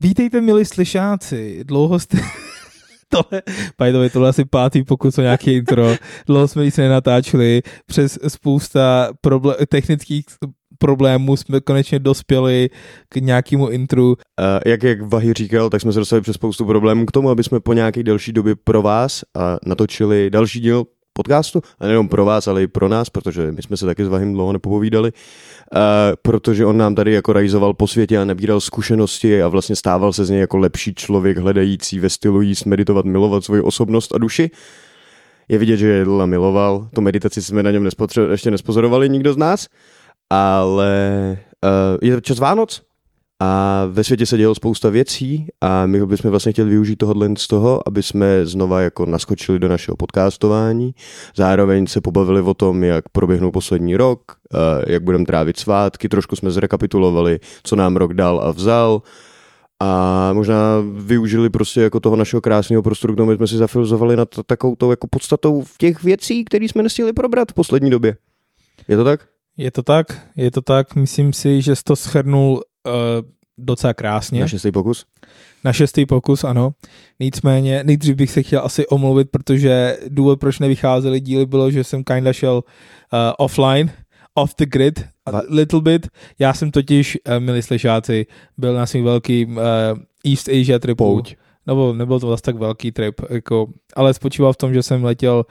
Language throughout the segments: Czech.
Vítejte, milí slyšáci. Dlouho jste... tohle, by the way, tohle asi pátý pokus o nějaký intro. Dlouho jsme nic nenatáčeli. Přes spousta proble- technických problémů jsme konečně dospěli k nějakému intru. Uh, jak, jak Vahy říkal, tak jsme se dostali přes spoustu problémů k tomu, aby jsme po nějaké delší době pro vás uh, natočili další díl podcastu, a nejenom pro vás, ale i pro nás, protože my jsme se taky s Vahym dlouho nepopovídali, uh, protože on nám tady jako rajzoval po světě a nabíral zkušenosti a vlastně stával se z něj jako lepší člověk, hledající ve stylu jíst, meditovat, milovat svoji osobnost a duši. Je vidět, že Jedla miloval, to meditaci jsme na něm nespotře- ještě nespozorovali nikdo z nás, ale uh, je čas Vánoc, a ve světě se dělo spousta věcí a my bychom vlastně chtěli využít tohohle z toho, aby jsme znova jako naskočili do našeho podcastování. Zároveň se pobavili o tom, jak proběhnou poslední rok, jak budeme trávit svátky, trošku jsme zrekapitulovali, co nám rok dal a vzal a možná využili prostě jako toho našeho krásného prostoru, kde jsme si zafilozovali nad takovou tou jako podstatou těch věcí, které jsme nestihli probrat v poslední době. Je to tak? Je to tak, je to tak. Myslím si, že jsi to schrnul uh, docela krásně. Na šestý pokus? Na šestý pokus, ano. Nicméně, nejdřív bych se chtěl asi omluvit, protože důvod, proč nevycházely díly, bylo, že jsem kinda šel uh, offline, off the grid, a little bit. Já jsem totiž, uh, milí slyšáci, byl na svým velkým uh, East Asia tripu. Pouť. Nebo nebyl to vlastně tak velký trip, jako, ale spočíval v tom, že jsem letěl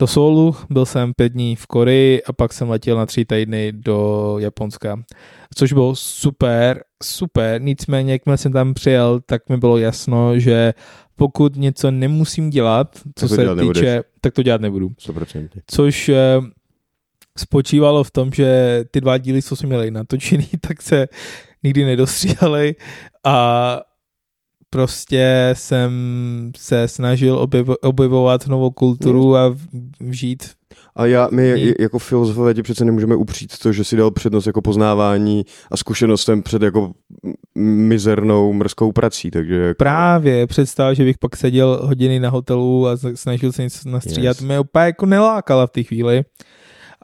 do Soulu, byl jsem pět dní v Koreji a pak jsem letěl na tři týdny do Japonska což bylo super, super, nicméně jakmile jsem tam přijel, tak mi bylo jasno, že pokud něco nemusím dělat, co se dělat týče, nebudeš. tak to dělat nebudu. 100%. Což eh, spočívalo v tom, že ty dva díly, co jsme měli natočený, tak se nikdy nedostříhali a prostě jsem se snažil objevovat novou kulturu a vžít a já, my jako filozofové ti přece nemůžeme upřít to, že si dal přednost jako poznávání a zkušenostem před jako mizernou mrzkou prací, takže... Jako... Právě, představ, že bych pak seděl hodiny na hotelu a snažil se něco nastřídat, yes. mě úplně jako nelákala v té chvíli.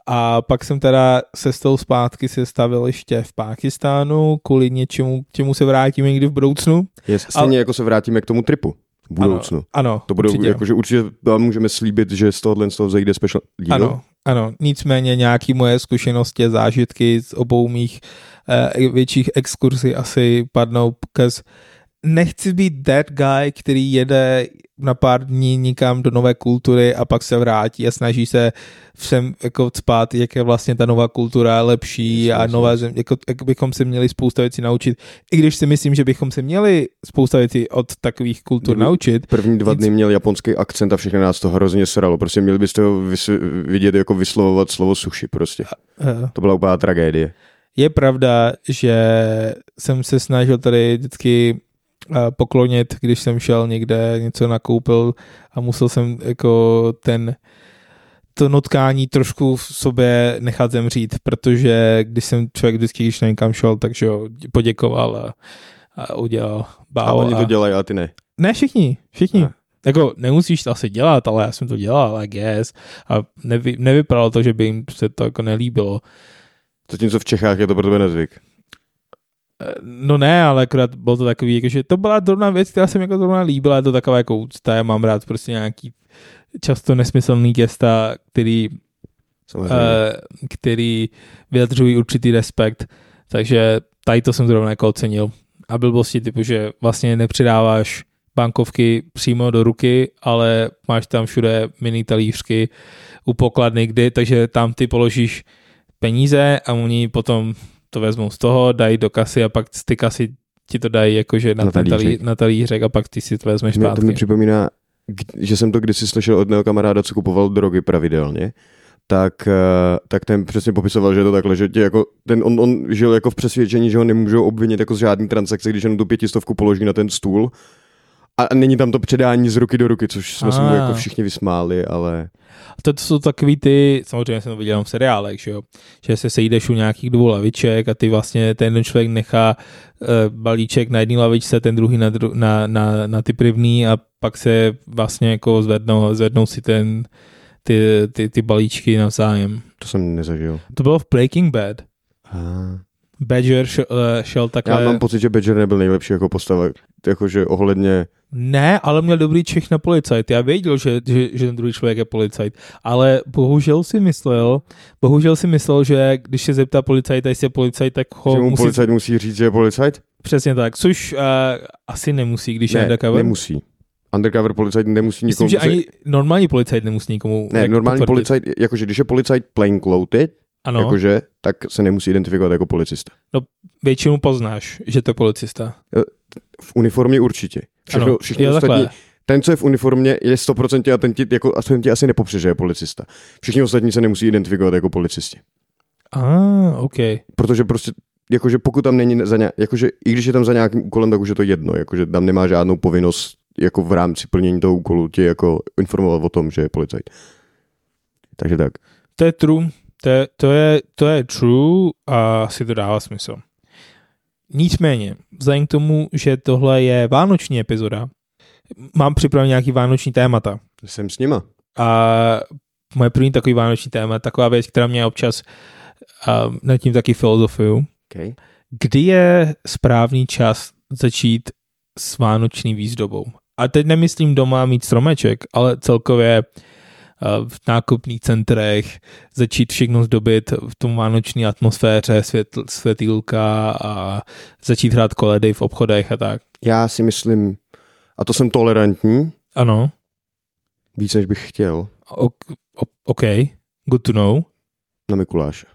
A pak jsem teda se s tou zpátky se stavil ještě v Pákistánu kvůli něčemu, k čemu se vrátíme někdy v budoucnu. Yes, stejně a... jako se vrátíme k tomu tripu v budoucnu. Ano, ano to budou, určitě. Jakože určitě můžeme slíbit, že z tohohle z toho zajde special díl. Ano, ano, nicméně nějaký moje zkušenosti, zážitky z obou mých uh, větších exkurzí asi padnou, because nechci být that guy, který jede na pár dní nikam do nové kultury a pak se vrátí a snaží se všem jako spát, jak je vlastně ta nová kultura lepší a nové zem, jako, jak bychom se měli spousta věcí naučit. I když si myslím, že bychom se měli spousta věcí od takových kultur Kdyby naučit. První dva dny měl japonský akcent a všechny nás to hrozně sralo. Prostě měli byste ho vys- vidět jako vyslovovat slovo sushi prostě. Uh, to byla úplná tragédie. Je pravda, že jsem se snažil tady vždycky poklonit, když jsem šel někde, něco nakoupil a musel jsem jako ten to notkání trošku v sobě nechat zemřít, protože když jsem člověk vždycky, když někam šel, takže jo, poděkoval a, a udělal bávo. A oni to dělají, a ty ne? Ne, všichni, všichni. A. Jako nemusíš to asi dělat, ale já jsem to dělal, I guess. A nevy, nevypadalo to, že by jim se to jako nelíbilo. Zatímco v Čechách je to pro tebe nezvyk. No ne, ale akorát bylo to takový, jakože to byla drobná věc, která se mi jako zrovna líbila, je to taková jako úcta, já mám rád prostě nějaký často nesmyslný gesta, který, uh, který vyjadřují určitý respekt, takže tady to jsem zrovna jako ocenil. A byl prostě typu, že vlastně nepřidáváš bankovky přímo do ruky, ale máš tam všude mini talířky u pokladny, kdy, takže tam ty položíš peníze a oni potom to vezmou z toho, dají do kasy a pak z ty kasy ti to dají jakože na, na, talířek. na talířek a pak ty si to vezmeš zpátky. To mi připomíná, že jsem to kdysi slyšel od mého kamaráda, co kupoval drogy pravidelně, tak, eh, tak ten přesně popisoval, že je to takhle, že tě jako, ten, on, on žil jako v přesvědčení, že ho nemůžou obvinit jako z žádný transakce, když jenom tu pětistovku položí na ten stůl a není tam to předání z ruky do ruky, což jsme se mu jako všichni vysmáli, ale... To, to jsou takový ty, samozřejmě jsem to viděl v seriálech, že jo, že se sejdeš u nějakých dvou laviček a ty vlastně ten jeden člověk nechá uh, balíček na jedné lavičce, ten druhý na, dru- na, na, na ty první a pak se vlastně jako zvednou, zvednou si ten, ty, ty, ty balíčky navzájem. To jsem nezažil. To bylo v Breaking Bad. Ah. Badger šel, eh, šel takhle... Já mám pocit, že Badger nebyl nejlepší jako postava, jakože ohledně... Ne, ale měl dobrý čech na policajt. Já věděl, že, že, že ten druhý člověk je policajt, ale bohužel si myslel, bohužel si myslel, že když se zeptá policajta, jestli je policajt, tak ho Že mu musí... policajt musí říct, že je policajt? Přesně tak, což uh, asi nemusí, když je Ne, undercover. nemusí. Undercover policajt nemusí nikomu... Myslím, že ani normální policajt nemusí nikomu Ne, jako normální potvrdit. policajt, jakože když je policajt plainclothed, Ano, no. jakože, tak se nemusí identifikovat jako policista. většinou poznáš, že to je policista. V uniformě určitě. Všechno, ano, všichni ostatní, takhle. ten, co je v uniformě, je 100% a ten ti, jako, ten ti asi nepopře, že je policista. Všichni ostatní se nemusí identifikovat jako policisti. A, ah, OK. Protože prostě, jakože pokud tam není za nějak, jakože i když je tam za nějakým úkolem, tak už je to jedno, jakože tam nemá žádnou povinnost jako v rámci plnění toho úkolu tě jako informovat o tom, že je policajt. Takže tak. To je true, to je, to je, to je true a si to dává smysl. Nicméně, vzhledem k tomu, že tohle je vánoční epizoda, mám připravený nějaký vánoční témata. Jsem s nima. A moje první takový vánoční téma, taková věc, která mě občas uh, nad tím taky filozofuju. Okay. Kdy je správný čas začít s vánoční výzdobou? A teď nemyslím doma mít stromeček, ale celkově uh, v nákupních centrech začít všechno zdobit v tom vánoční atmosféře, světl, světýlka a začít hrát koledy v obchodech a tak. Já si myslím, a to jsem tolerantní, Ano, víc než bych chtěl, o, o, OK, good to know. na Mikuláše.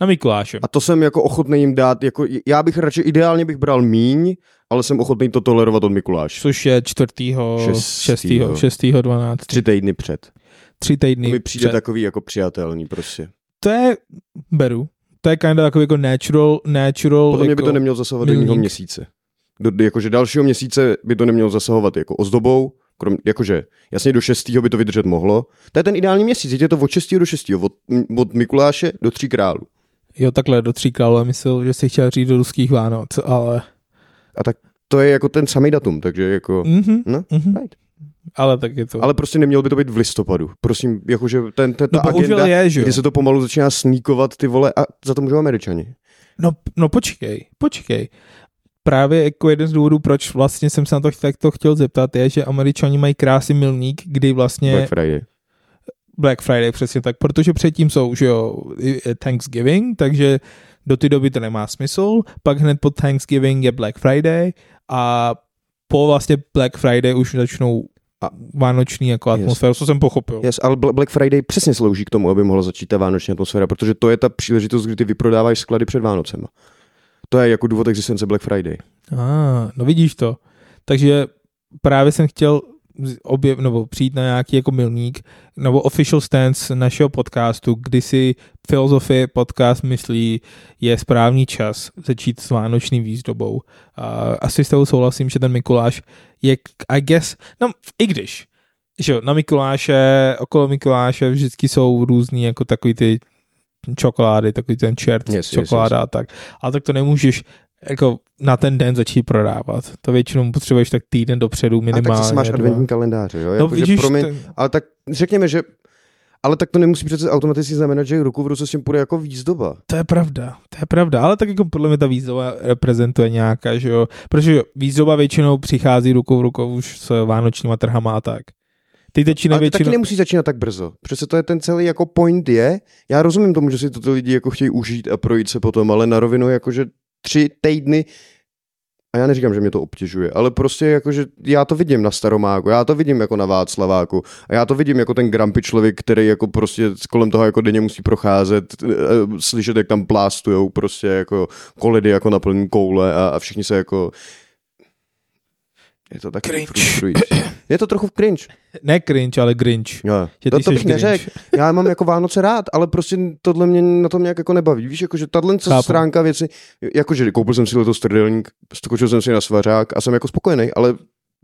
Na Mikuláše. A to jsem jako ochotný jim dát, jako já bych radši, ideálně bych bral míň, ale jsem ochotný to tolerovat od Mikuláše. Což je čtvrtýho, Šestýho. šestýho, šestýho, dvanáct, Tři týdny před. Tři To týdny mi přijde před. takový jako přijatelný prostě. To je, beru, to je kinda takový jako natural, natural, Podle mě jako, by to nemělo zasahovat do jiného milník. měsíce. Do, jakože dalšího měsíce by to nemělo zasahovat jako ozdobou, krom, jakože jasně do 6. by to vydržet mohlo. To je ten ideální měsíc, je to od 6. do 6. Od, od Mikuláše do tří králů. Jo, takhle do tří králů, myslel, že si chtěl říct do ruských Vánoc, ale, A tak to je jako ten samý datum, takže jako... mhm, No, mhm. right. Ale tak je to. Ale prostě nemělo by to být v listopadu. Prosím, jakože ten, ten, ta no agenda, je, že jo. kdy se to pomalu začíná sníkovat ty vole a za to můžou američani. No, no počkej, počkej. Právě jako jeden z důvodů, proč vlastně jsem se na to, tak to chtěl zeptat, je, že američani mají krásný milník, kdy vlastně Black Friday. Black Friday, přesně tak, protože předtím jsou, že jo, Thanksgiving, takže do té doby to nemá smysl, pak hned po Thanksgiving je Black Friday a po vlastně Black Friday už začnou A- vánoční jako Yes. atmosféru, co jsem pochopil. Yes, ale Bla- Black Friday přesně slouží k tomu, aby mohla začít ta vánoční atmosféra, protože to je ta příležitost, kdy ty vyprodáváš sklady před Vánocema. To je jako důvod existence Black Friday. Ah, no vidíš to. Takže právě jsem chtěl objev, nebo přijít na nějaký jako milník, nebo official stance našeho podcastu, kdy si filozofie podcast myslí, je správný čas začít s vánoční výzdobou. A asi s tebou souhlasím, že ten Mikuláš je, I guess, no i když, že jo, na Mikuláše, okolo Mikuláše vždycky jsou různý jako takový ty čokolády, takový ten čert, Yes, yes, yes, čokoláda yes. a tak. Ale tak to nemůžeš jako na ten den začít prodávat. To většinou potřebuješ tak týden dopředu A minimálně. tak ty máš dva. adventní kalendáře, jo? No Jako, vidíš, promiň, ten, ale tak řekněme, že ale tak to nemusí přece automaticky znamenat, že ruku v ruce s tím půjde jako výzdoba. to je pravda, to je pravda, ale tak jako podle mě ta výzdoba reprezentuje nějaká, že jo, protože výzdoba většinou přichází rukou v rukou už s vánočníma trhama a tak. Ty začíná většinou... taky nemusí začínat tak brzo. Přece to je ten celý jako point je. Já rozumím tomu, že si to ty lidi jako chtějí užít a projít se potom, ale na rovinu jakože tři týdny a já neříkám, že mě to obtěžuje, ale prostě jakože já to vidím na Staromáku, já to vidím jako na Václaváku a já to vidím jako ten grumpy člověk, který jako prostě kolem toho jako denně musí procházet, eh, slyšet, jak tam plástujou prostě jako koledy jako na plný koule a, a všichni se jako je to taky Cringe. frustrující. Je to trochu cringe. Ne cringe, ale grinch. Jo. Že To, to bych neřekl. Já mám jako Vánoce rád, ale prostě tohle mě na tom nějak jako nebaví. Víš, jakože tahle stránka věci, jakože koupil jsem si letos trdelník, skočil jsem si na svařák a jsem jako spokojený, ale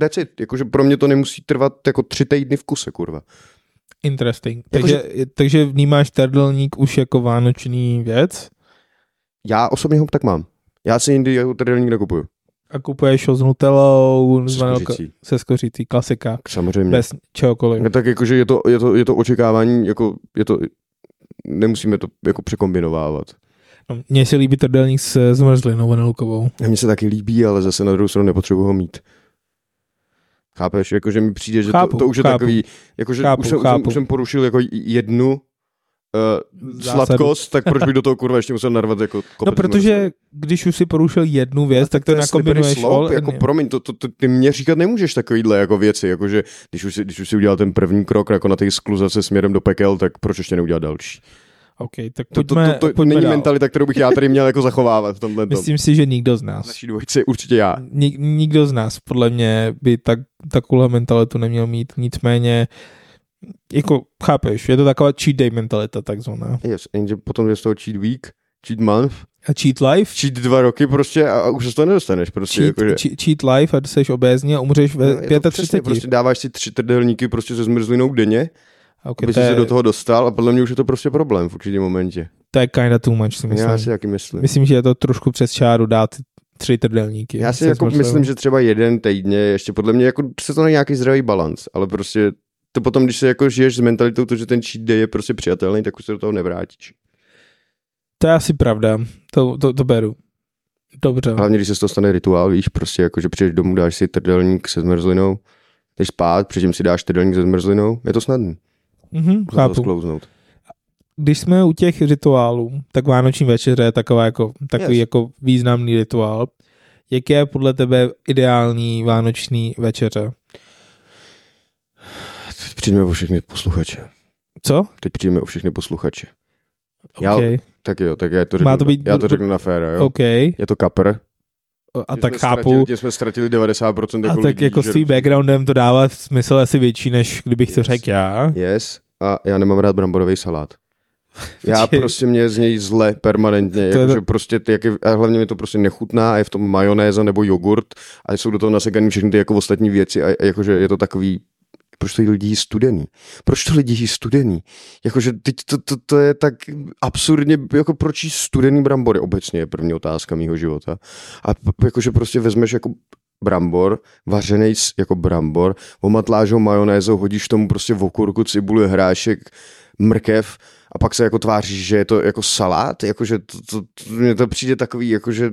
that's it. Jakože pro mě to nemusí trvat jako tři týdny v kuse, kurva. Interesting. Jako, Takže, takže vnímáš trdelník už jako vánoční věc Já osobně ho tak mám. Já si jindy jako trdelník nekupuju. A kupuješ ho s nutellou, s Se se skořící, klasika, Samozřejmě. bez čehokoliv. No tak jakože je to, je to, je to očekávání, jako je to, nemusíme to jako překombinovávat. No, mně se líbí trdelník s zmrzlinou vanilkovou. Mně se taky líbí, ale zase na druhou stranu nepotřebuji ho mít. Chápeš? Jakože mi přijde, že chápu, to, to už je chápu. takový, jakože Chápu, už, jsem, chápu. Už, jsem, už jsem porušil jako jednu uh, sladkost, tak proč bych do toho kurva ještě musel narvat jako No, protože zmrzliny? když už si porušil jednu věc, tak to je slippery nakombinuješ slope, all jako promiň, to, to, to, ty mě říkat nemůžeš takovýhle jako věci, jakože když už, si, když už si udělal ten první krok jako na té skluzace směrem do pekel, tak proč ještě neudělat další? OK, tak To, to, pojďme, to, to, pojďme není dál. mentalita, kterou bych já tady měl jako zachovávat v tomhle tom. Myslím si, že nikdo z nás. Naší dvojici určitě já. Nik, nikdo z nás podle mě by tak, takovou mentalitu neměl mít. Nicméně, jako chápeš, je to taková cheat day mentalita takzvaná. Yes, jenže potom je z toho cheat week, cheat month, A cheat life, cheat dva roky prostě a, a už se toho nedostaneš. Prostě, cheat, jakože, cheat, cheat life a jsi obézní a umřeš No, ve to přesně, 35. prostě dáváš si tři trdelníky prostě se zmrzlinou denně, okay, aby to, si se do toho dostal a podle mě už je to prostě problém v určitém momentě. to je kinda too much, si myslím. Já si taky myslím. Myslím, že je to trošku přes čáru dát tři trdelníky. Já si jako myslím, že třeba jeden týdně, ještě podle mě jako se to nějaký zdravý balans, ale prostě to potom, když se jako žiješ s mentalitou to, že ten cheat day je prostě přijatelný, tak už se do toho nevrátíš. To je asi pravda, to, to, to beru. Dobře. Hlavně, když se z toho stane rituál, víš, prostě jako, že přijdeš domů, dáš si trdelník se zmrzlinou, jdeš spát, předtím si dáš trdelník se zmrzlinou, je to snadné. Mhm, chápu. sklouznout. Když jsme u těch rituálů, tak Vánoční večeře je taková jako, takový Yes. jako významný rituál. Jaké je podle tebe ideální vánoční večeře? Přijdeme o všechny posluchače. Co? Teď přijdeme o všechny posluchače. Já- OK. Tak jo, tak já to řeknu, Má to být- já to řeknu na féra, jo. OK. Je to kapr. A Tím tak jsme chápu. Ztratili, tím jsme ztratili 90% A jako tak lidí, jako s tvým backgroundem to dává smysl asi větší, než kdybych to Yes. řekl já. Yes. A já nemám rád bramborový salát. Já prostě mě z něj zle permanentně, To je jakože to- prostě ty, jak je, a hlavně mi to prostě nechutná a je v tom majonéza nebo jogurt a jsou do toho nasekaný všechny ty jako ostatní věci a, a jakože je to takový, proč to lidi jí studený? Proč to lidi jí studený? Jakože teď to, to, to, je tak absurdně, jako proč jí studený brambory obecně je první otázka mýho života. A jakože prostě vezmeš jako brambor, vařený jako brambor, omatláš ho majonézou, hodíš tomu prostě v okurku, cibuli, hrášek, mrkev a pak se jako tváříš, že je to jako salát, jakože to, to, to, mně to přijde takový, jakože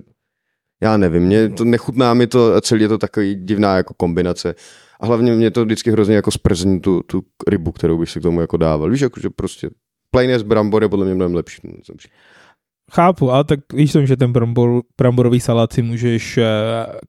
já nevím, mě to nechutná mi to a celý je to takový divná jako kombinace. A hlavně mě to vždycky hrozně jako sprzní tu, tu rybu, kterou bych si k tomu jako dával. Víš, jakože prostě plain as brambor je podle mě mnohem lepší. Chápu, ale tak víš to, že ten brambor, bramborový salát si můžeš uh,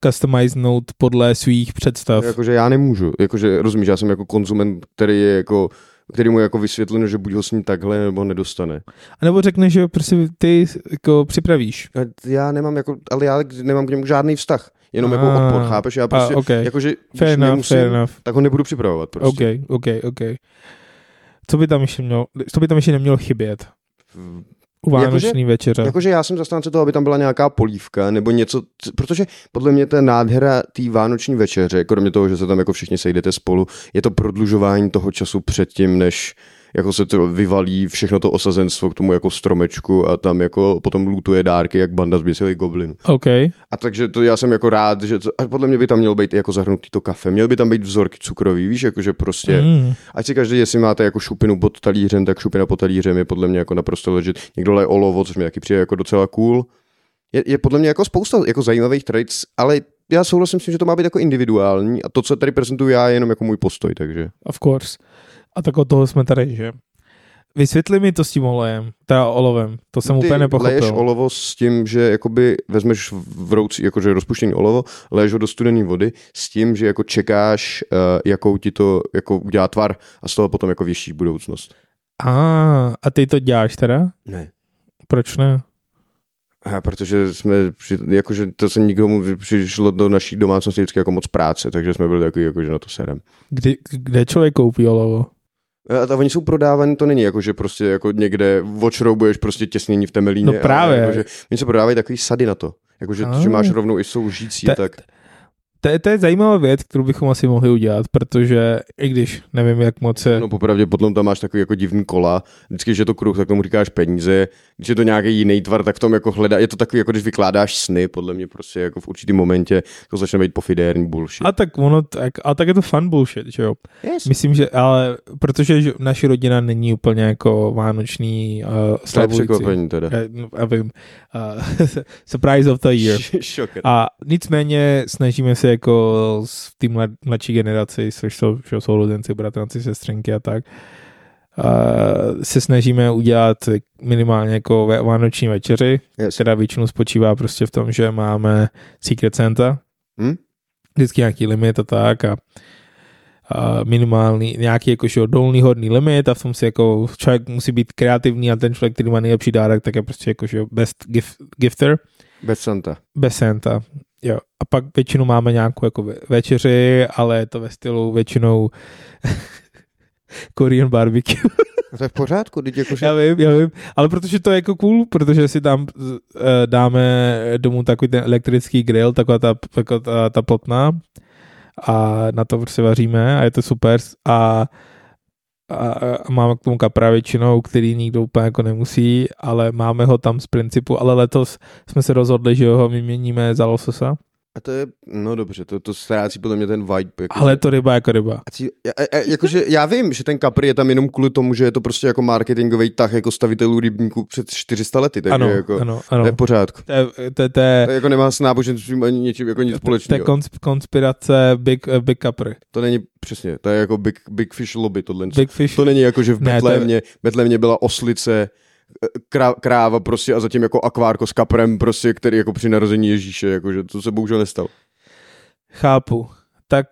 customizenout podle svých představ. Jakože já nemůžu, jakože rozumíš, já jsem jako konzument, který je jako který mu je jako vysvětleno, že buď ho sní takhle, nebo nedostane. A nebo řekneš, že prostě ty jako připravíš. A Já nemám jako, ale já nemám k němu žádný vztah. Jenom jako odpor, chápeš? Já prostě, okay. jakože, Fair enough, nemusím, fair enough. tak ho nebudu připravovat prostě. OK, OK, OK. Co by tam ještě mělo, co by tam ještě nemělo chybět u vánoční večeře? Jakože já jsem zastánce toho, aby tam byla nějaká polívka nebo něco, protože podle mě ta nádhera té vánoční večeře, kromě toho, že se tam jako všichni sejdete spolu, je to prodlužování toho času předtím, než jako se to vyvalí všechno to osazenstvo k tomu jako stromečku a tam jako potom lutuje dárky jak banda zběsilých goblinů. OK. A takže to já jsem jako rád, že to, a podle mě by tam mělo být jako zahrnutý to kafe, měl by tam být vzorky cukrový, víš, jakože prostě, Mm. ať si každý, jestli máte jako šupinu pod talířem, tak šupina pod talířem je podle mě jako naprosto ležit. Někdo leje olovo, což mi taky přijde jako docela cool. Je, je podle mě jako spousta jako zajímavých tradic, ale já souhlasím s tím, že to má být jako individuální a to, co tady prezentuju já, je jenom jako můj postoj, takže. Of course. A tak od toho jsme tady, že? Vysvětli mi to s tím olejem, teda olovem, to jsem Ty úplně nepochopil. leješ olovo s tím, že jakoby vezmeš vroucí, jakože rozpuštěný olovo, leješ ho do studené vody s tím, že jako čekáš, uh, jakou ti to jako udělá tvar a z toho potom jako větší budoucnost. A, a ty to děláš teda? Ne. Proč ne? A protože jsme, jakože to se nikomu přišlo do naší domácnosti vždycky jako moc práce, takže jsme byli takový, jakože na to serem. Kdy, kde člověk koupí olovo? A oni jsou prodávaní, to není jako, že prostě jako někde očroubuješ prostě těsnění v temelíně. No právě. Jako, že, oni se prodávají takový sady na to. Jakože že máš rovnou i soužící, tak To je, to je zajímavá věc, kterou bychom asi mohli udělat, protože i když nevím, jak moc se... No popravdě potom tam máš takový jako divný kola, vždycky, když je to kruh, tak tomu říkáš peníze, když je to nějaký jiný tvar, tak v tom jako hledá, je to takový, jako když vykládáš sny, podle mě prostě jako v určitý momentě to začne být pofidérní bullshit. A tak ono, tak, a tak je to fun bullshit, že jo? Yes. Myslím, že, ale protože že naše rodina není úplně jako vánoční uh, To je slavující. překvapení teda. Já, no, já vím. Uh, surprise of the year. A nicméně snažíme se jako v té mlad, mladší generaci, což jsou, že jsou rozenci, bratranci, sestřenky a tak, uh, se snažíme udělat minimálně jako ve- vánoční večeři, Yes. která většinou spočívá prostě v tom, že máme Secret Santa, Hm? vždycky nějaký limit a tak a, a minimální, nějaký jako že dolný hodný limit a v tom si jako člověk musí být kreativní a ten člověk, který má nejlepší dárek, tak je prostě jako že best gift, gifter Bez Santa. bez Santa. Jo. A pak většinou máme nějakou jako ve- večeři, ale je to ve stylu většinou Korean barbecue. To je v pořádku, teď jakože... já vím, já vím. Ale protože to je jako cool, protože si tam uh, dáme domů takový ten elektrický grill, taková ta, taková ta, ta plotna a na to prostě vaříme a je to super a a, a máme k tomu kapra většinou, který nikdo úplně jako nemusí, ale máme ho tam z principu, ale letos jsme se rozhodli, že ho vyměníme za lososa. A to je, no dobře, to, to ztrácí podle mě ten vibe. Jako Ale je to ryba jako ryba. A cí- já- já- Jakože já vím, že ten kapr je tam jenom kvůli tomu, že je to prostě jako marketingový tah jako stavitelů rybníků před 400 lety, takže Ano, jako, ano, to ano. je v pořádku. To je, to, je- to je, To jako nemá s náboženstvím ani něčím jako nic to je společného. kons- konspirace Big, uh, big Capri. To není přesně, to je jako Big, big Fish lobby tohle. Big Fish. To není jako, že v Ne, to je- Betlémě, Betlémě byla oslice, krá, kráva prostě a zatím jako akvárko s kaprem prostě, který jako při narození Ježíše, jakože to se bohužel nestalo. Chápu. Tak,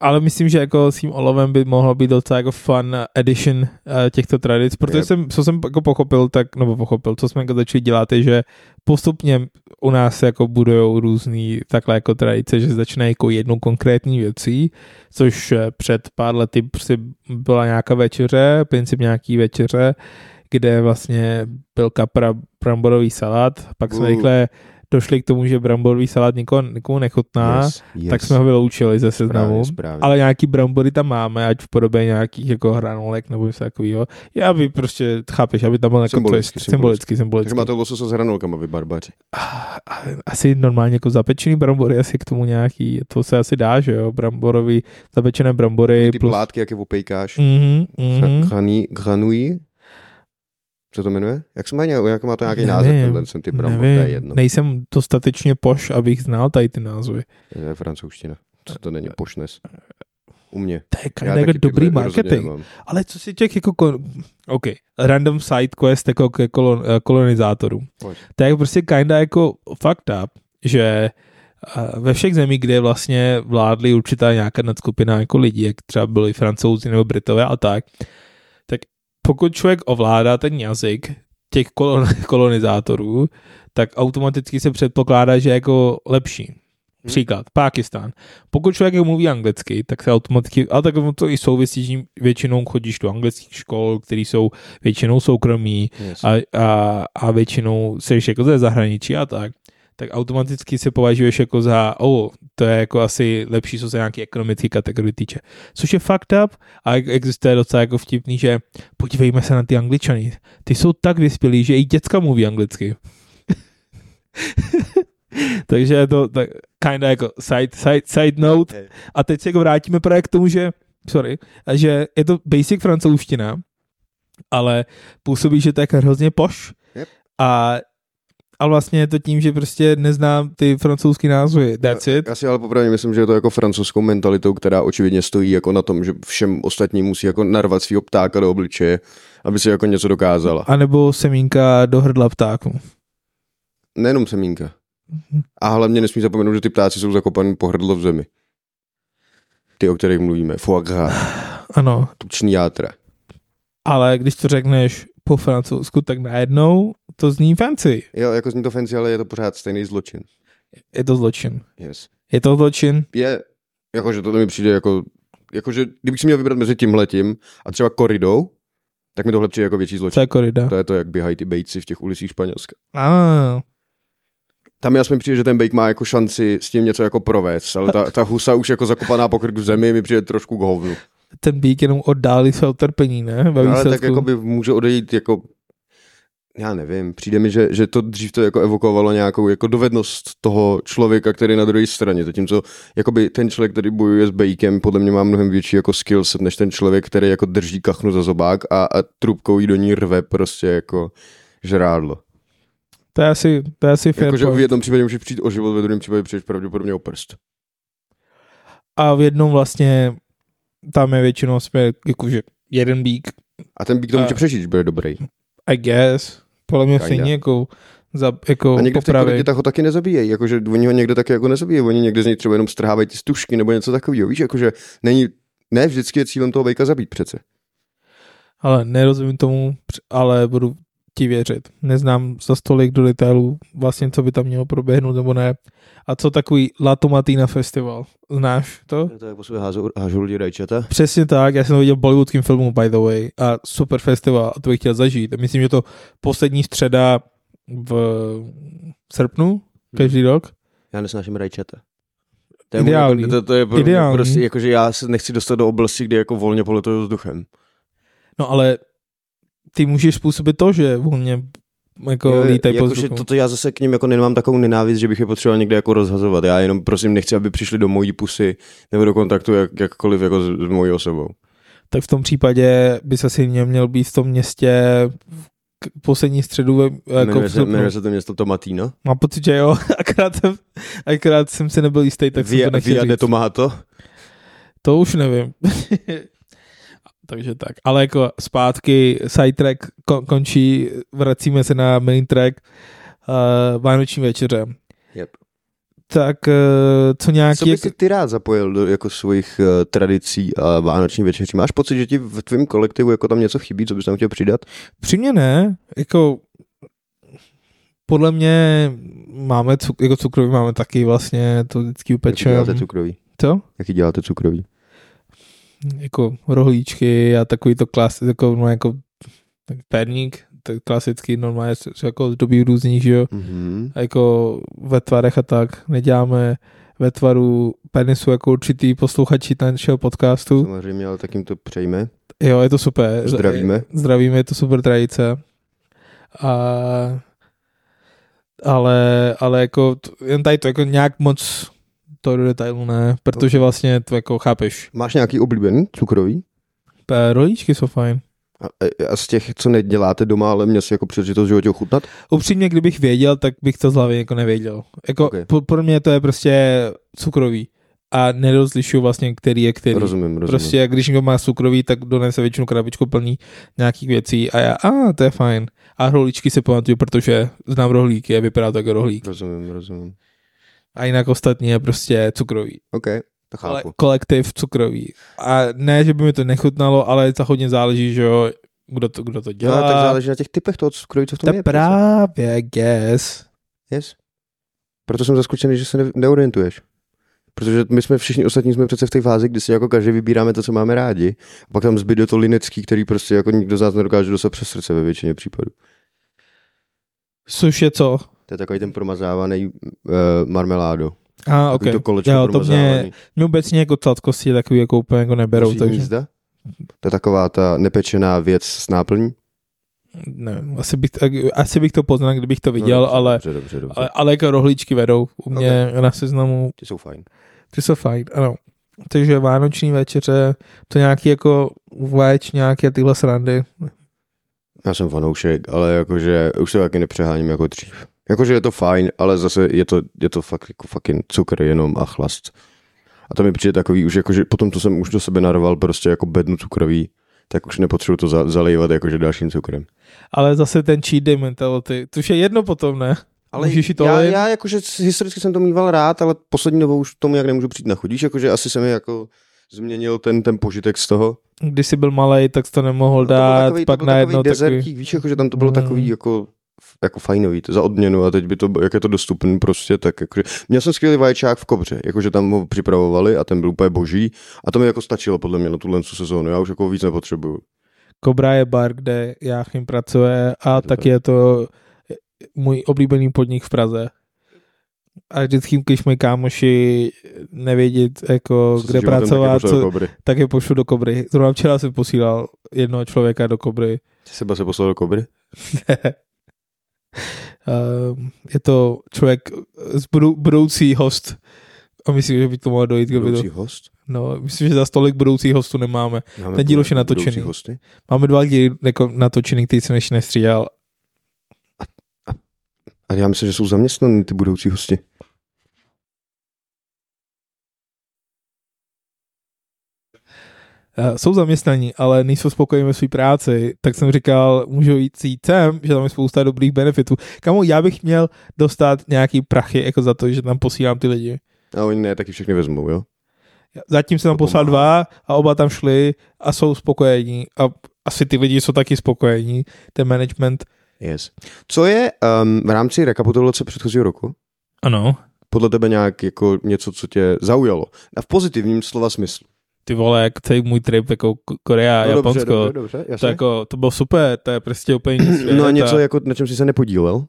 ale myslím, že jako s tím olovem by mohlo být docela jako fun edition uh, těchto tradic, protože Yep. jsem, co jsem jako pochopil, tak, nebo pochopil, co jsme jako začali dělat, je, že postupně u nás se jako budujou různý takhle jako tradice, že začne jako jednou konkrétní věcí, což eh, před pár lety prostě byla nějaká večeře, princip nějaký večeře, kde vlastně byl kapra bramborový salát, pak jsme Uh. rychle došli k tomu, že bramborový salát nikomu, nikomu nechutná, yes, yes. tak jsme ho vyloučili ze seznamu. Správně. Ale nějaký brambory tam máme, ať v podobě nějakých jako hranolek nebo něco takového. Já by prostě, chápeš, aby tam byl jako Symbolicky, twist, symbolicky, Takže symbolicky. máte lososa s hranolkama, vy barbaři. Asi normálně jako zapečený brambory, asi k tomu nějaký, to se asi dá, že jo, bramborový, zapečené brambory Ty plus... plátky, jak je opejkáš. Mhm, mhm. Granuí, granuí? Co to jmenuje? Jak, se má, nějak, jak má to nějaký Nevím, název, tenhle jsem ty brambor, to je jedno. Nejsem dostatečně poš, abych znal tady ty názvy. To je francouzština. To, to není pošnes. U mě. To je Já kinda jako dobrý marketing. Ale co si těch jako, kon... OK, random side quest jako ke kolon, eh, kolonizátorům. Pojď. To je prostě kinda jako fucked up, že eh, ve všech zemích, kde vlastně vládly určitá nějaká nadskupina jako lidí, jak třeba byli francouzi nebo britové a tak pokud člověk ovládá ten jazyk těch kolon, kolonizátorů, tak automaticky se předpokládá, že je jako lepší. Příklad, Pákistán. Pokud člověk mluví anglicky, tak se automaticky, ale tak to i souvisí, že většinou chodíš do anglických škol, které jsou většinou soukromí Yes. a, a, a většinou jsi jako ze zahraničí a tak, tak automaticky se považuješ jako za, oh, to je jako asi lepší, co se nějaký ekonomický kategorii týče. Což je fucked up a existuje docela jako vtipný, že podívejme se na ty angličany. Ty jsou tak vyspělí, že i děcka mluví anglicky. Takže je to tak, kinda jako side, side, side note. A teď se jako vrátíme právě k tomu, že, sorry, že je to basic francouzština, ale působí, že to je jako hrozně poš. Yep. A, a vlastně je to tím, že prostě neznám ty francouzský názvy. That's it. Já si ale popravdě myslím, že je to jako francouzskou mentalitou, která očividně stojí jako na tom, že všem ostatním musí jako narvat svého ptáka do obličeje, aby si jako něco dokázala. A nebo semínka do hrdla ptáku. Nejenom semínka. A hlavně nesmí zapomenout, že ty ptáci jsou zakopaný po hrdlo v zemi. Ty, o kterých mluvíme. Foie gras, Ano, tuční játra. ale když to řekneš po francouzsku, tak najednou to zní fancy. Jo, jako zní to fancy, ale je to pořád stejný zločin. Je to zločin. Yes. Je to zločin? Je, jakože to mi přijde jako, jakože kdybych si měl vybrat mezi tímhletím a třeba koridou, tak mi tohle přijde jako větší zločin. je korida? To je to, jak běhají ty bejci v těch ulicích Španělska. Ah, tam mi aspoň přijde, že ten bake má jako šanci s tím něco jako provést, ale ta, ta husa už jako zakopaná pokrk v zemi mi přijde trošku k hovnu. Ten bík jenom oddálí své utrpení, ne? Ve No, ale tak jako by může odejít jako já nevím, přijde mi, že, že to dřív to jako evokovalo nějakou jako dovednost toho člověka, který je na druhé straně, zatímco jakoby ten člověk, který bojuje s bejkem, podle mě má mnohem větší jako skillset, než ten člověk, který jako drží kachnu za zobák a, a trubkou jí do ní rve prostě jako žrádlo. To je asi, to je asi fair Jakože v jednom případě můžeš přijít o život, ve druhém případě přijdeš pravděpodobně o prst. A v jednom vlastně tam je většinou jsme, jakože jeden bík, A ten bík to může přežít, když bude dobrý. I guess, podle mě stejně jako, za, jako A někde v té popravy. korytě tak ho taky nezabíjejí, jakože oni ho někde taky jako nezabíjejí, oni někde z něj třeba jenom strhávají ty stužky nebo něco takového, víš, jakože není, ne vždycky je cílem toho bejka zabít přece. Ale nerozumím tomu, ale budu ti věřit. Neznám za stolik do detailů vlastně, co by tam mělo proběhnout nebo ne. A co takový Latomatina festival? Znáš to? To je po sobě hážou, lidi rajčata. Přesně tak, já jsem to viděl v bollywoodském filmu, by the way, a super festival, a to bych chtěl zažít. Myslím, že to poslední středa v srpnu, každý rok. Já nesnáším rajčata. To je, Ideální. Můj, to, to je pro Ideální. prostě, jakože já se nechci dostat do oblasti, kde jako volně poletuju vzduchem. No ale ty můžeš způsobit to, že volně jako Jo, lítají jakože vzduchu. toto já zase k ním jako nemám takovou nenávist, že bych je potřeboval někde jako rozhazovat. Já jenom prosím nechci, aby přišli do mojí pusy nebo do kontaktu jak, jakkoliv jako s, s mojí osobou. tak v tom případě bys asi mě měl být v tom městě k poslední středu ve, jako Jmenuje v se, jmenuje se to město Tomatino. Mám pocit, že jo, akorát jsem, akorát jsem si nebyl jistý, tak jsem Via, to nechtěl via de říct. Tomato. To už nevím. Takže tak. Ale jako zpátky sidetrack kon, končí, vracíme se na main track uh, Vánoční večeře. Yep. Tak uh, co nějaký... Co bys si ty rád zapojil do jako svých uh, tradicí a vánoční večeří? Máš pocit, že ti v tvém kolektivu jako tam něco chybí, co bys tam chtěl přidat? Přímě ne, jako podle mě máme, cuk, jako cukroví máme taky vlastně, to vždycky Jaký upečem. děláte cukroví? Co? Jaký děláte cukroví? Jako rohlíčky a takový to klas, jako, no, jako perník, tak klasický normálně jako zdobí různých, že jo, Mm-hmm. a jako ve tvarech a tak, neděláme ve tvaru penisu jako určitý posluchači našeho podcastu. Samozřejmě, ale tak jim to přejme. Jo, je to super. Zdravíme. Zdravíme, je to super tradice. A ale, ale jako jen tady to jako nějak moc to do detailu ne, protože vlastně to jako chápeš. Máš nějaký oblíbený cukroví? P- Rolíčky jsou fajn. A, a z těch, co neděláte doma, ale měl jsi jako příležitost životě ochutnat? Upřímně, kdybych věděl, tak bych to z hlavy jako nevěděl. Jako Ok. po, pro mě to je prostě cukrový a nerozlišuju vlastně, který je který. Rozumím, rozumím. Prostě, když někdo má cukrový, tak donese většinu krabičku plný nějakých věcí a já, a to je fajn. A rohlíčky si pamatuju, protože znám rohlíky a vypadá to jako rohlík. Rozumím, rozumím. A jinak ostatní je prostě cukrový. OK, to chápu. kolektiv cukrový. A ne, že by mi to nechutnalo, ale to hodně záleží, že jo, kdo to, kdo to No, dělá. tak záleží na těch typech toho cukroví, co v to tom je. přece. právě, guess. Yes. Proto jsem zaskočený, že se ne- neorientuješ. Protože my jsme všichni ostatní jsme přece v té fázi, kdy si jako každý vybíráme to, co máme rádi. A pak tam zbyde to linecký, který prostě jako nikdo z nás nedokáže dostat přes srdce ve většině případů. Což je co? To je takový ten promazávaný uh, marmeládo. A, ok. To kolečko Jo, to mě, mě obecně jako sladkosti takový jako úplně jako neberou, Koří takže hnízda? To je taková ta nepečená věc s náplní. nevím, asi bych, asi bych to poznal, kdybych to viděl, no, dobře, ale, Dobře, dobře, dobře. ale, ale jako rohlíčky vedou u mě okay. na seznamu, Ty jsou fajn. ty jsou fajn, ano. Takže vánoční večeře, to nějaký jako več, nějaké tyhle srandy. Já jsem fanoušek, ale jakože už se taky nepřeháním jako dřív. Jakože je to fajn, ale zase je to, je to fakt jako fucking cukr jenom a chlast. A to mi přijde takový už jakože potom, co jsem už do sebe naroval prostě jako bednu cukroví, tak už nepotřebuji to za, zalejvat jakože dalším cukrem. Ale zase ten cheat day mentality, což je jedno potom, ne? Můžeš jít já, já jakože historicky jsem to mýval rád, ale poslední dobou už tomu jak nemůžu přijít na chodíš, jakože asi se mi jako změnil ten, ten požitek z toho. Když jsi byl malý, tak jsi to nemohl No, to dát, takový, pak to byl najednou takový takový... dezertík, víš, jakože tam to bylo Mm. takový jako jako fajnový, to za odměnu a teď by to, jak je to dostupný prostě, tak jakože, měl jsem skvělý vaječák v Kobře, jakože tam ho připravovali a ten byl úplně boží a to mi jako stačilo podle mě na tuhle sezónu, já už jako víc nepotřebuju. Kobra je bar, kde Jáchym pracuje a to tak tak. je to můj oblíbený podnik v Praze. A vždycky, když moji kámoši nevědět, jako, Co kde pracovat, co, kobry. tak je pošlu do kobry. Zrovna včera jsem posílal jednoho člověka do kobry. Ty seba se poslal do kobry? Ehm, je to člověk z budou, budoucí host. A myslím, že by to mohlo dojít. Budoucí to, host? no, myslím, že za stolik budoucích hostů nemáme. Máme Ten díl už je natočený. hosty? Máme dva díly jako natočený, který jsem ještě nestřídal. A já myslím, že jsou zaměstnaní ty budoucí hosti. Jsou zaměstnaní, ale nejsou spokojení ve své práci, tak jsem říkal, můžu jít jít sem, že tam je spousta dobrých benefitů. Kamu, já bych měl dostat nějaký prachy jako za to, že tam posílám ty lidi. A oni ne, taky všechny vezmou, jo? Zatím jsem tam poslal dva a oba tam šli a jsou spokojení a asi ty lidi jsou taky spokojení, ten management. Yes. Co je um, v rámci rekapitulace předchozího roku? Ano. Podle tebe nějak jako něco, co tě zaujalo? A v pozitivním slova smyslu. Ty vole, jak celý můj trip jako Korea, No Japonsko, dobře, dobře, dobře, to, jasně. jako, to bylo super, to je prostě úplně svět. No a něco, a, jako, na čem jsi se nepodílel?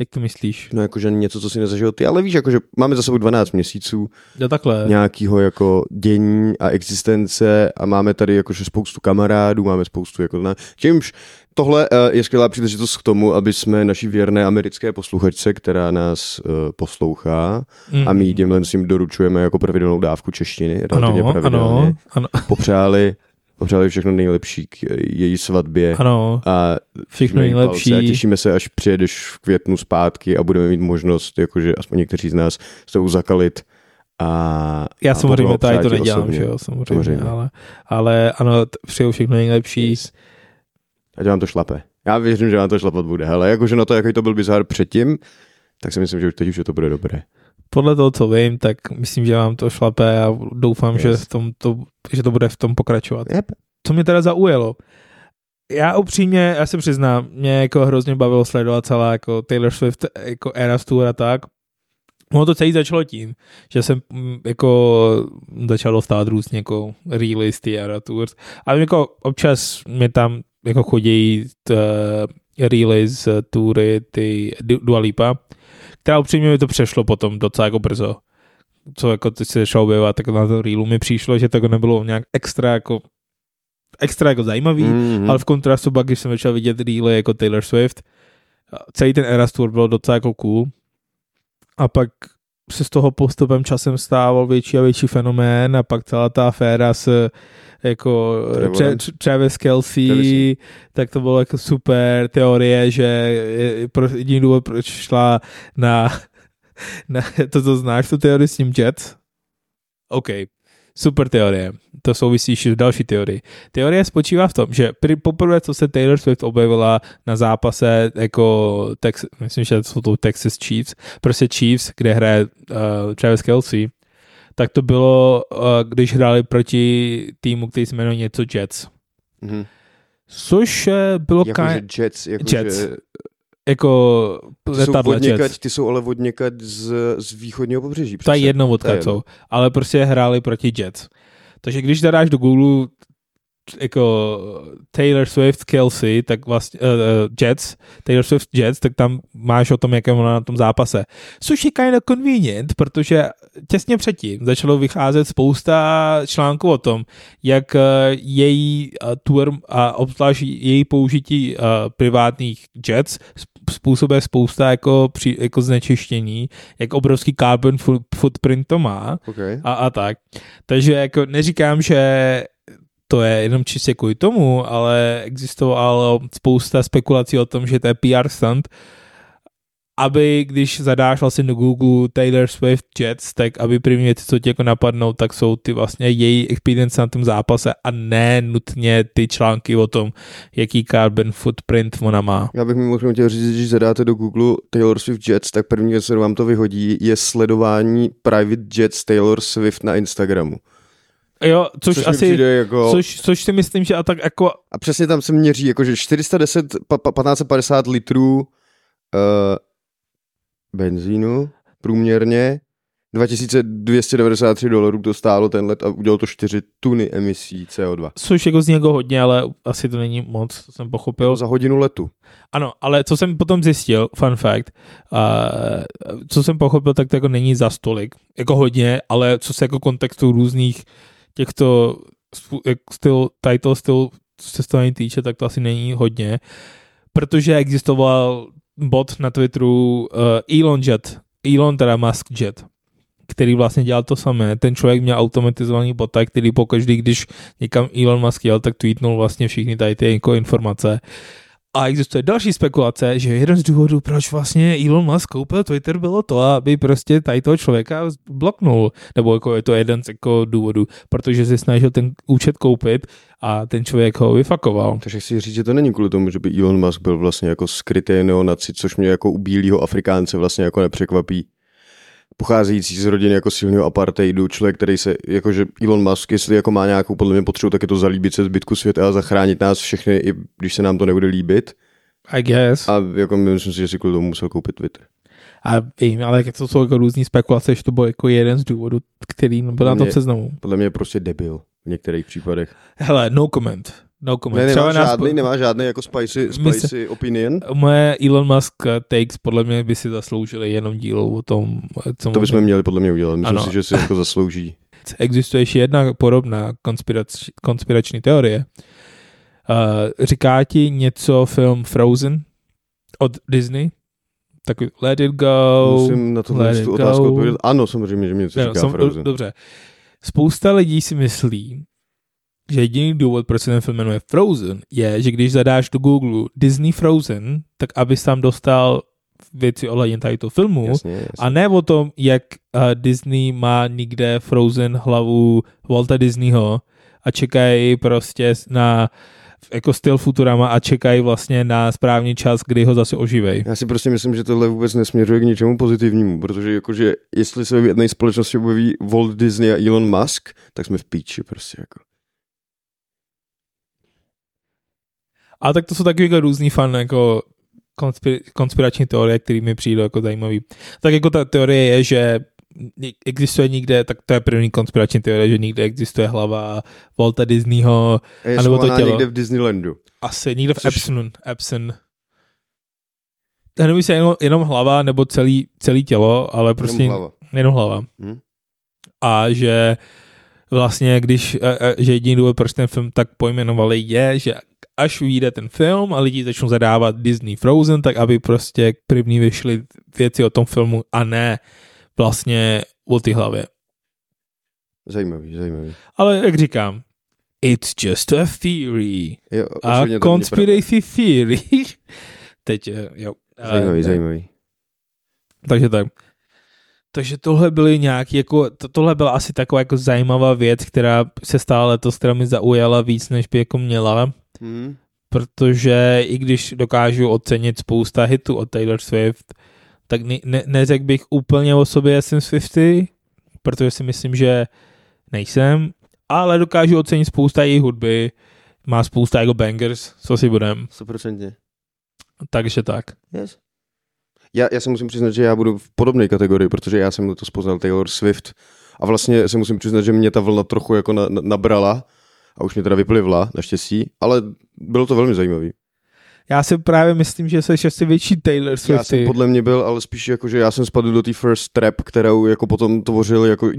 Jak to myslíš? No jakože něco, co si nezažil ty, ale víš, jakože máme za sebou 12 měsíců No takhle. nějakého jako dění a existence a máme tady jakože spoustu kamarádů, máme spoustu jako na... Čímž tohle uh, je skvělá příležitost k tomu, aby jsme naší věrné americké posluchačce, která nás uh, poslouchá Mm. a my jí tímhle s tím doručujeme jako pravidelnou dávku češtiny, relativně ano, pravidelně, ano, ano, popřáli, popřáli všechno nejlepší k její svatbě ano, a všechno palce A nejlepší. těšíme se, až přijedeš v květnu zpátky a budeme mít možnost, jakože aspoň někteří z nás s tebou zakalit. A, Já a samozřejmě tady to nedělám, osobně. že jo, samozřejmě, Samozřejmě. Ale, ale ano, přeju všechno nejlepší. Yes. Ať vám to šlape. Já věřím, že vám to šlapat bude. Ale jakože na to, jaký to byl bizar předtím, tak si myslím, že už teď už to bude dobré. Podle toho, co vím, tak myslím, že vám to šlape a doufám, Yes. že, v tom to, že to bude v tom pokračovat. Yep. Co mě teda zaujalo? Já upřímně, já se přiznám, mě jako hrozně bavilo sledovat celá jako Taylor Swift jako Eras Tour a tak. Ono to celý začalo tím, že jsem mm, jako začal dostávat různě jako realisty a tours. A jako občas mě tam jako chodí t, reely z tury ty Du- Dua Lipa, která upřímně mi to přešlo potom docela jako brzo. Co jako ty se začalo objevovat, tak na to reelu mi přišlo, že to nebylo nějak extra jako extra jako zajímavý, Mm-hmm. ale v kontrastu pak, když jsem začal vidět reely jako Taylor Swift, celý ten Eras Tour byl docela jako cool. A pak se z toho postupem časem stával větší a větší fenomén a pak celá ta aféra s jako Travis Kelsey, tak to bylo jako super teorie, že jediný důvod, proč šla na, na to, co znáš, tu teorii s tím Jet. OK, super teorie. To souvisí s další teorii. Teorie spočívá v tom, že při poprvé, co se Taylor Swift objevila na zápase jako Tex, myslím, že jsou to Texas Chiefs, prostě Chiefs, kde hraje uh, Travis Kelsey, tak to bylo, uh, když hráli proti týmu, který se jmenuje něco Jets. Mm-hmm. Což eh, bylo Jakože ka- Jets, jakože Jets. Jako ty jsou, odněkať, ty jsou ale odněkať z, z východního pobřeží. To je jedno odkud jsou, ale prostě hráli proti Jets. Takže když zadáš do Google jako Taylor Swift Kelsey, tak vlastně uh, Jets, Taylor Swift Jets, tak tam máš o tom, jak je ona na tom zápase. Což je kind of convenient, protože těsně předtím začalo vycházet spousta článků o tom, jak uh, její uh, tour a obzvlášť její použití uh, privátních jets způsobuje spousta jako, při, jako znečištění, jak obrovský carbon footprint to má Okay. a, a tak. Takže jako neříkám, že to je jenom čistě kvůli tomu, ale existovalo spousta spekulací o tom, že to je PR stunt, aby když zadáš vlastně do Google Taylor Swift Jets, tak aby první věci, co tě jako napadnou, tak jsou ty vlastně její experience na tom zápase a ne nutně ty články o tom, jaký carbon footprint ona má. Já bych mimochodem chtěl říct, že když zadáte do Google Taylor Swift Jets, tak první věc, co vám to vyhodí, je sledování private jets Taylor Swift na Instagramu. Jo, což, Což asi, jako... což, což si myslím, že a tak jako A přesně tam se měří, jakože 410, pa, pa, 1550 litrů uh, benzínu průměrně 2293 dolarů to stálo ten let a udělalo to 4 tuny emisí CO2. Což jako zní jako hodně, ale asi to není moc, co jsem pochopil. Za hodinu letu. Ano, ale co jsem potom zjistil, fun fact, uh, co jsem pochopil, tak to jako není za stolik, jako hodně, ale co se jako kontextu různých těchto styl, title styl cestování týče, tak to asi není hodně, protože existoval bot na Twitteru uh, Elon Jet, Elon teda Musk Jet, který vlastně dělal to samé. Ten člověk měl automatizovaný bota, který pokaždý, když někam Elon Musk jel, tak tweetnul vlastně všechny tady ty jako informace. A existuje další spekulace, že jeden z důvodů, proč vlastně Elon Musk koupil Twitter, bylo to, aby prostě tady toho člověka bloknul. Nebo jako je to jeden z jako důvodů, protože se snažil ten účet koupit a ten člověk ho vyfakoval. Takže chci říct, že to není kvůli tomu, že by Elon Musk byl vlastně jako skrytý neonaci, což mě jako u bílého Afrikánce vlastně jako nepřekvapí pocházející z rodiny jako silného apartheidu, člověk, který se, jakože Elon Musk, jestli jako má nějakou podle mě potřebu, tak je to zalíbit se zbytku světa a zachránit nás všechny, i když se nám to nebude líbit. I guess. A jako myslím si, že si kvůli tomu musel koupit Twitter. A vím, ale to jsou jako různý spekulace, že to byl jako jeden z důvodů, který byl na tom seznamu. Podle mě je prostě debil v některých případech. Hele, no comment. No comment. Ne, nemá, žádný, nemá žádný jako spicy, spicy se... opinion. Moje Elon Musk takes podle mě by si zasloužili jenom díl o tom, co To bychom měli podle mě udělat. Myslím ano. si, že si jako zaslouží. Existuje ještě jedna podobná konspirač, konspirační teorie. Uh, říká ti něco film Frozen od Disney? Tak let it go. Musím na to tu otázku odpovědět. Ano, samozřejmě, že mi něco říká Frozen. Dobře. Spousta lidí si myslí, že jediný důvod, proč se ten film jmenuje Frozen, je, že když zadáš do Google Disney Frozen, tak abys tam dostal věci ohledně tady toho filmu jasně, jasně. a ne o tom, jak uh, Disney má nikde Frozen hlavu Walta Disneyho a čekají prostě na jako styl Futurama a čekají vlastně na správný čas, kdy ho zase oživej. Já si prostě myslím, že tohle vůbec nesměřuje k ničemu pozitivnímu, protože jakože jestli se v jedné společnosti objeví Walt Disney a Elon Musk, tak jsme v píči prostě jako. A tak to jsou jako různý fan jako konspir- konspirační teorie, které mi přijdou jako zajímavý. Tak jako ta teorie je, že existuje nikde, tak to je první konspirační teorie, že nikde existuje hlava Walta Disneyho. Je anebo to tělo. někde v Disneylandu. Asi, někde v Což... Epson. Epson. Nevím, jestli jenom, jenom hlava nebo celý, celý tělo, ale prostě jenom hlava. Jenom hlava. Hmm. A že vlastně, když, že jediný důvod, proč ten film tak pojmenovali, je, že až vyjde ten film a lidi začnou zadávat Disney Frozen, tak aby prostě první vyšly věci o tom filmu a ne vlastně o ty hlavě. Zajímavý, zajímavý. Ale jak říkám, it's just a theory. Jo, a conspiracy theory. Teď, eh, jo. Zajímavý, zajímavý. Takže tak. Takže tohle byly nějaký, jako, to, tohle byla asi taková jako zajímavá věc, která se stala letos, která mi zaujala víc, než by jako měla. Hmm. Protože i když dokážu ocenit spousta hitů od Taylor Swift, tak ne, ne, neřekl bych úplně o sobě, jsem Swifty, protože si myslím, že nejsem, ale dokážu ocenit spousta její hudby, má spousta jako bangers, co si budem. 100%. Takže tak. Yes. Já, já se musím přiznat, že já budu v podobné kategorii, protože já jsem to poznal Taylor Swift a vlastně se musím přiznat, že mě ta vlna trochu jako na, na, nabrala a už mě teda vyplivla, naštěstí, ale bylo to velmi zajímavý. Já si právě myslím, že jsi asi větší Taylor Swift. Já jsem podle mě byl, ale spíš jako, že já jsem spadl do té first trap, kterou jako potom tvořil jako,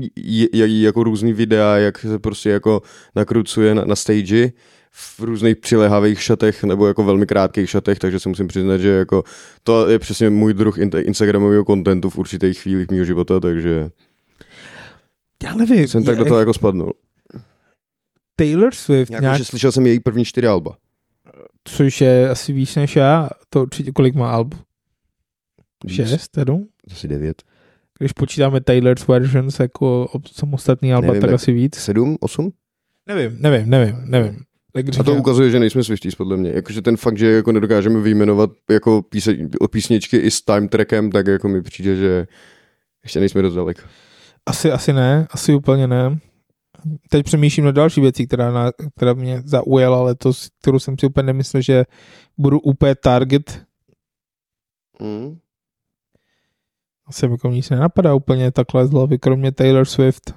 jako různý videa, jak se prostě jako nakrucuje na, na stage v různých přilehavých šatech nebo jako velmi krátkých šatech, takže se musím přiznat, že jako to je přesně můj druh instagramového kontentu v určitých chvílích mého života, takže já nevím. Jsem tak do toho jako spadnul. Taylor Swift. Nějak, nějak... Že slyšel jsem její první čtyři alba. Což je asi víc než já. To určitě kolik má alb? Šest, sedm? Asi devět. Když počítáme Taylor's versions jako samostatný alba, nevím, tak asi víc. Sedm, osm? Nevím, nevím, nevím, nevím. A to ukazuje, že nejsme Swifties, podle mě. Jakože ten fakt, že jako nedokážeme vyjmenovat jako píse, písničky i s time trackem, tak jako mi přijde, že ještě nejsme dost daleko. Asi, asi ne, asi úplně ne teď přemýšlím na další věci, která, na, která mě zaujala letos, kterou jsem si úplně nemyslel, že budu úplně target. Mm. Asi jako nic nenapadá úplně takhle z hlavy, kromě Taylor Swift.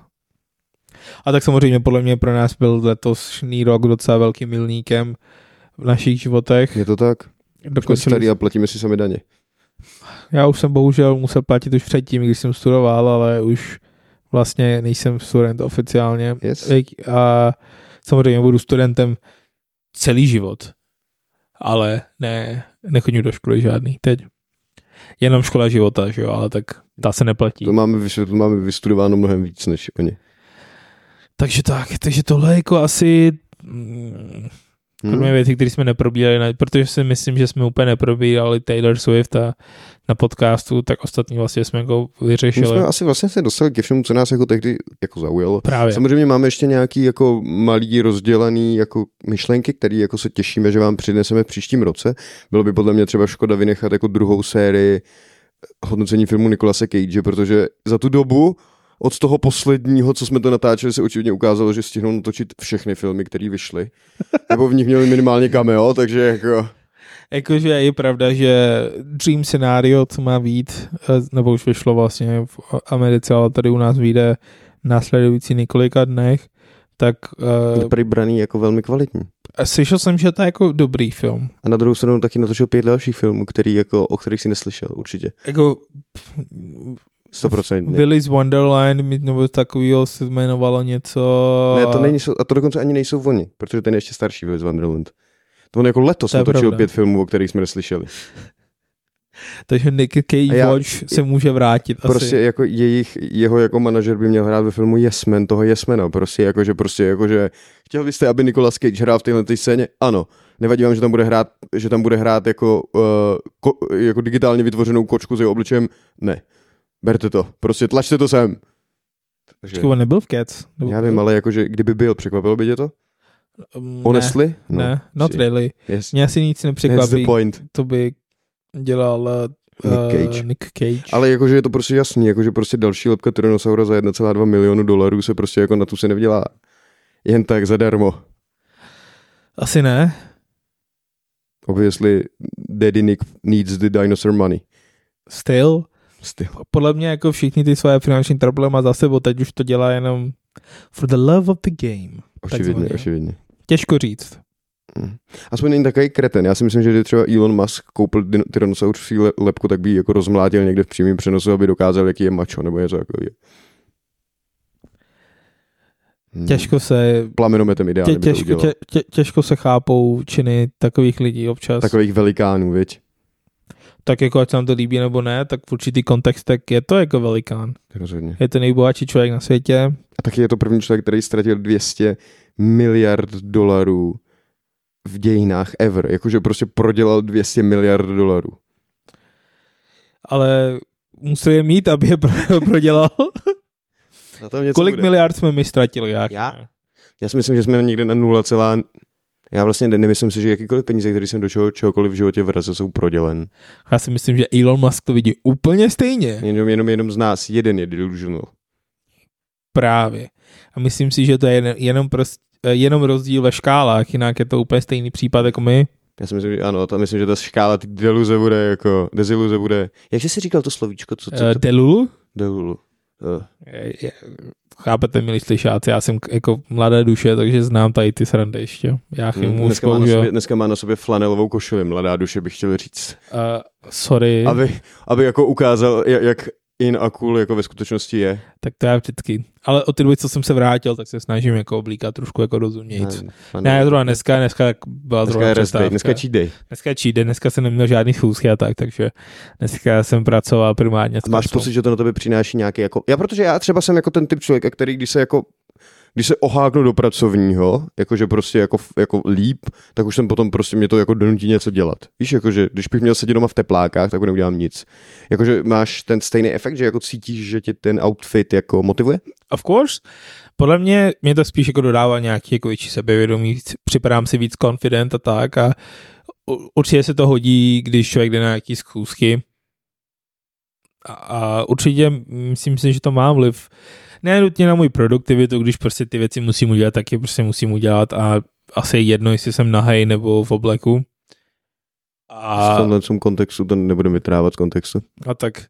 A tak samozřejmě podle mě pro nás byl letosný rok docela velkým milníkem v našich životech. Je to tak? Dokončili... Starý a platíme si sami daně. Já už jsem bohužel musel platit už předtím, když jsem studoval, ale už vlastně nejsem student oficiálně. Yes. A samozřejmě budu studentem celý život. Ale ne, nechodím do školy žádný teď. Jenom škola života, že jo, ale tak ta se neplatí. To máme, to máme vystudováno mnohem víc než oni. Takže tak, takže tohle jako asi mm, kromě hmm. věcí, které jsme neprobírali, protože si myslím, že jsme úplně neprobírali Taylor Swift a na podcastu, tak ostatní vlastně jsme jako vyřešili. My jsme asi vlastně se dostali ke všemu, co nás jako tehdy jako zaujalo. Právě. Samozřejmě máme ještě nějaký jako malý rozdělený jako myšlenky, které jako se těšíme, že vám přineseme v příštím roce. Bylo by podle mě třeba škoda vynechat jako druhou sérii hodnocení filmu Nikolase Cage, protože za tu dobu od toho posledního, co jsme to natáčeli, se určitě ukázalo, že stihnou natočit všechny filmy, které vyšly. Nebo v nich měli minimálně cameo, takže jako... Jakože je pravda, že Dream Scenario, co má být, eh, nebo už vyšlo vlastně v Americe, ale tady u nás vyjde následující několika dnech, tak... Uh, je braný jako velmi kvalitní. Slyšel jsem, že to je jako dobrý film. A na druhou stranu taky natočil pět dalších filmů, který jako, o kterých si neslyšel, určitě. Jako 100%. Willy's Wonderland, nebo takového se jmenovalo něco. Ne, to není, a to dokonce ani nejsou oni, protože ten je ještě starší Willy's Wonderland. To on jako letos natočil pět filmů, o kterých jsme neslyšeli. Takže Nick Cage já, Watch se může vrátit prostě asi. jako jejich, jeho jako manažer by měl hrát ve filmu Yes Man, toho Yes Mana, prostě jako, že prostě jako, že chtěl byste, aby Nicolas Cage hrál v téhle scéně? Ano. Nevadí vám, že tam bude hrát, že tam bude hrát jako, uh, ko, jako digitálně vytvořenou kočku s jeho obličejem? Ne. Berte to. Prostě tlačte to sem. Takže... on nebyl v Cats? Já vím, ale jakože kdyby byl, překvapilo by tě to? Um, Honestly? Ne, no, ne not really. Yes. Mě asi nic nepřekvapí. point. To by dělal uh, Nick, Cage. Nick Cage. Ale jakože je to prostě jasný, jakože prostě další lepka Tyrannosaura za 1,2 milionu dolarů se prostě jako na tu se nevydělá jen tak zadarmo. Asi ne. Obviously, Daddy Nick needs the dinosaur money. Still? Still. Podle mě jako všichni ty své finanční trouble má za sebou, teď už to dělá jenom for the love of the game. Očividně, očividně. Těžko říct. Hmm. Aspoň není takový kreten. Já si myslím, že kdyby třeba Elon Musk koupil Tyrannosaurus lepku, tak by ji jako rozmlátil někde v přímém přenosu, aby dokázal, jaký je mačo, nebo něco takového. Hmm. Těžko se... Plamenometem ideálně tě, těžko, tě, tě, těžko se chápou činy takových lidí občas. Takových velikánů, viď? Tak jako ať se nám to líbí nebo ne, tak v určitý kontext tak je to jako velikán. Rozhodně. Je to nejbohatší člověk na světě. A taky je to první člověk, který ztratil 200 miliard dolarů v dějinách ever. Jakože prostě prodělal 200 miliard dolarů. Ale musel je mít, aby je prodělal. Na tom něco Kolik bude. miliard jsme my ztratili? Jak? Já? Já si myslím, že jsme někde na 0, já vlastně nemyslím si, že jakýkoliv peníze, které jsem do čeho, čehokoliv v životě vrazil, jsou prodělen. Já si myslím, že Elon Musk to vidí úplně stejně. Jenom, jenom, jenom z nás jeden je delusional. Právě. A myslím si, že to je jen, jenom, prost, jenom rozdíl ve škálách, jinak je to úplně stejný případ jako my. Já si myslím, že ano, to myslím, že ta škála ty deluze bude jako, deziluze bude, jak jsi si říkal to slovíčko? Co, co? Uh, delulu? Delulu. Uh. Je, je, chápete, milí slyšáci, já jsem jako mladé duše, takže znám tady ty srandy ještě. Já hmm, dneska, má sobě, dneska má na sobě flanelovou košili, mladá duše bych chtěl říct. Uh, sorry. Aby, aby jako ukázal, jak in a cool jako ve skutečnosti je. Tak to já vždycky. Ale o ty doby, co jsem se vrátil, tak se snažím jako oblíkat trošku jako rozumějíc. Ne, ne, zrovna dneska, dneska byla dneska je rest day, dneska cheat day. Dneska je cheat day, dneska jsem neměl žádný schůzky a tak, takže dneska jsem pracoval primárně. A máš pocit, že to na tebe přináší nějaký jako... Já protože já třeba jsem jako ten typ člověka, který když se jako když se oháknu do pracovního, jakože prostě jako, jako líp, tak už jsem potom prostě mě to jako donutí něco dělat. Víš, jakože když bych měl sedět doma v teplákách, tak neudělám nic. Jakože máš ten stejný efekt, že jako cítíš, že tě ten outfit jako motivuje? Of course. Podle mě mě to spíš jako dodává nějaký jako větší sebevědomí, připadám si víc confident a tak a určitě se to hodí, když člověk jde na nějaký zkoušky. A, a určitě myslím si, že to má vliv ne nutně na můj produktivitu, když prostě ty věci musím udělat, tak je prostě musím udělat a asi jedno, jestli jsem nahej nebo v obleku. A v tomhle kontextu to nebudeme vytrávat z kontextu. A tak